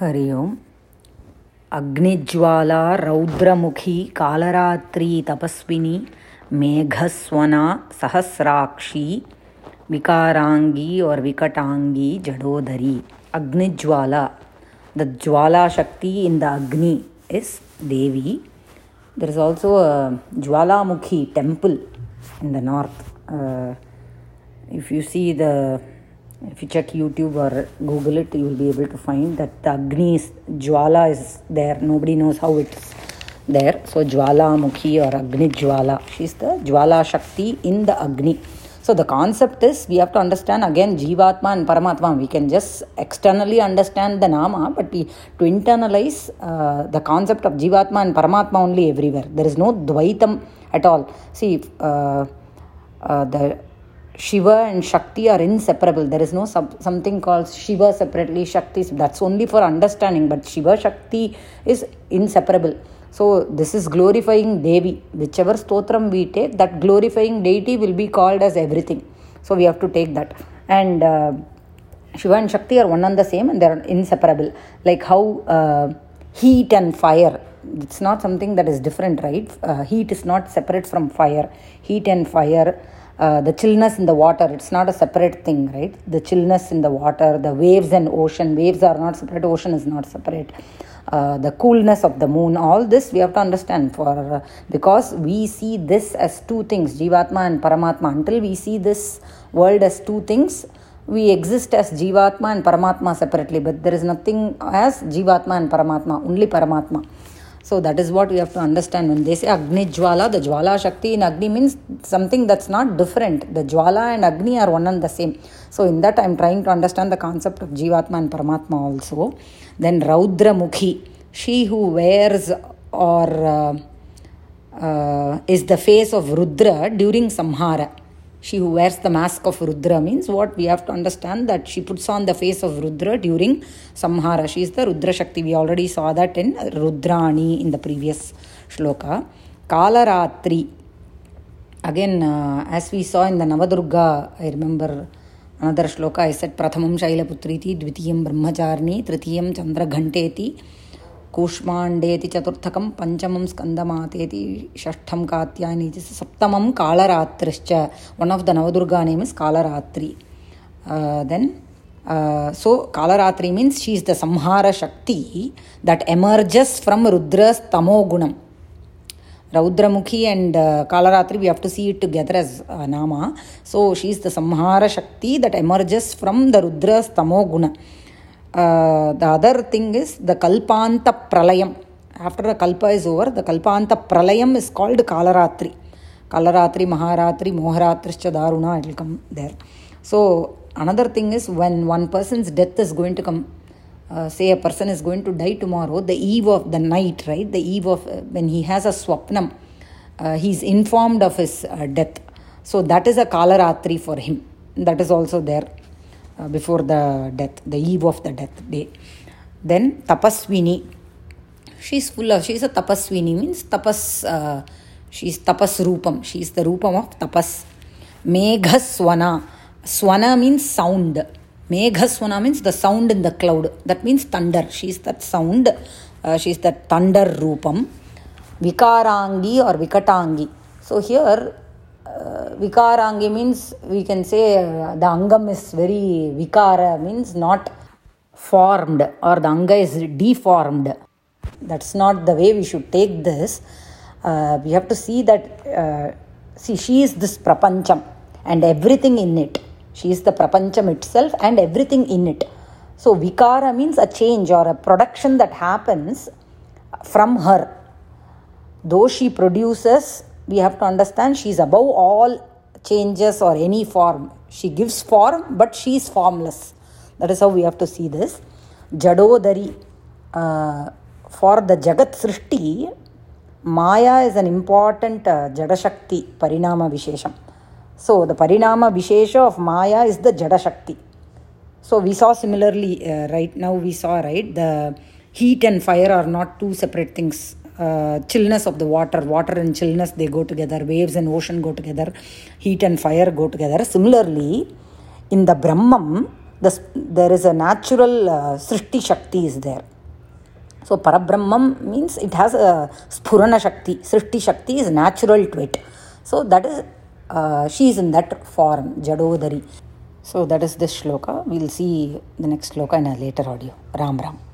हरिओं अग्निज्वाला, रौद्रमुखी, कालरात्री, तपस्विनी, मेघस्वना, सहस्राक्षी, विकारांगी और विकटांगी, जडोदरी। Agnijwala. The jwala shakti in the agni is devi. There is also Jwalamukhi temple in the north if you see the if you check youtube or google it you will be able to find that the agni is jwala is there nobody knows how it's there so jwalamukhi or agni jwala she's the jwala shakti in the agni so the concept is we have to understand again Jivatma and Paramatma. We can just externally understand the Nama, but we, to internalize uh, the concept of Jivatma and Paramatma only everywhere. There is no Dvaitam at all. See, uh, uh, the Shiva and Shakti are inseparable. There is no sub- something called Shiva separately, Shakti. That's only for understanding, but Shiva Shakti is inseparable. So this is glorifying Devi. Whichever stotram we take, that glorifying deity will be called as everything. So we have to take that. And uh, Shiva and Shakti are one and the same and they are inseparable. Like how uh, heat and fire, it's not something that is different, right? Uh, heat is not separate from fire. Heat and fire. Uh, the chillness in the water it's not a separate thing right? The chillness in the water the waves and ocean waves are not separate ocean is not separate. Uh, the coolness of the moon all this we have to understand for uh, because we see this as two things jivatma and paramatma. Until we see this world as two things we exist as jivatma and paramatma separately but there is nothing as jivatma and paramatma only paramatma so that is what we have to understand when they say Agni Jwala, the Jwala Shakti in Agni means something that's not different. The Jwala and Agni are one and the same. So in that I'm trying to understand the concept of Jivatma and Paramatma also. Then Raudra Mukhi, she who wears or uh, uh, is the face of Rudra during Samhara. She who wears the mask of Rudra means what we have to understand that she puts on the face of Rudra during Samhara. She is the Rudra Shakti. We already saw that in Rudrani in the previous shloka. Kalaratri. Again, uh, as we saw in the Navadurga, I remember another shloka, I said Prathamam Shailaputriti, Dvitiyam Brahmacharni, Tritiyam Chandra Ghanteti. కూష్మాండేతి చతుర్థకం పంచమం స్కందమాతేతి షష్ఠం కాత్యాయనీతి సప్తమం కాళరాత్రిశ్చ one of the Navadurga name is Kalaratri then so Kalaratri means she is the samhara shakti that emerges from Rudra's tamo gunam Raudramukhi and Kalaratri we have to see it together as nama so she is the samhara shakti that emerges from the Rudra's tamo guna Uh, the other thing is the Kalpanta Pralayam. After the Kalpa is over, the Kalpanta Pralayam is called Kalaratri. Kalaratri, Maharatri, Moharatrischa Daruna, it will come there. So, another thing is when one person's death is going to come, uh, say a person is going to die tomorrow, the eve of the night, right? The eve of uh, when he has a swapnam, uh, he's informed of his death. So, that is a Kalaratri for him. That is also there. Uh, before the death, the eve of the death day. Then Tapaswini. She's full of, she's a Tapaswini, means Tapas, uh, she's Tapas Rupam. She's the Rupam of Tapas. Meghaswana. Swana means sound. Meghaswana means the sound in the cloud. That means thunder. She's that sound. Uh, she's that thunder Rupam. Vikarangi or Vikatangi. So here vikarangi means we can say uh, the angam is very vikara means not formed or the anga is deformed. That's not the way we should take this. Uh, we have to see that uh, see she is this prapancham and everything in it. She is the prapancham itself and everything in it. So vikara means a change or a production that happens from her. Though she produces we have to understand she is above all changes or any form. She gives form, but she is formless. That is how we have to see this. Jadodari. Uh, for the Jagat Srishti, Maya is an important uh, Jadashakti, Parinama Vishesham. So the Parinama Vishesha of Maya is the Jadashakti. So we saw similarly, uh, right now we saw, right, the heat and fire are not two separate things uh, chillness of the water water and chillness they go together waves and ocean go together heat and fire go together similarly in the brahman the, there is a natural uh, Srishti Shakti is there. So Parabrahmam means it has a Spurana Shakti. Srishti Shakti is natural to it. So that is, uh, she is in that form, Jadodari. So that is this shloka. We'll see the next shloka in a later audio. Ram Ram.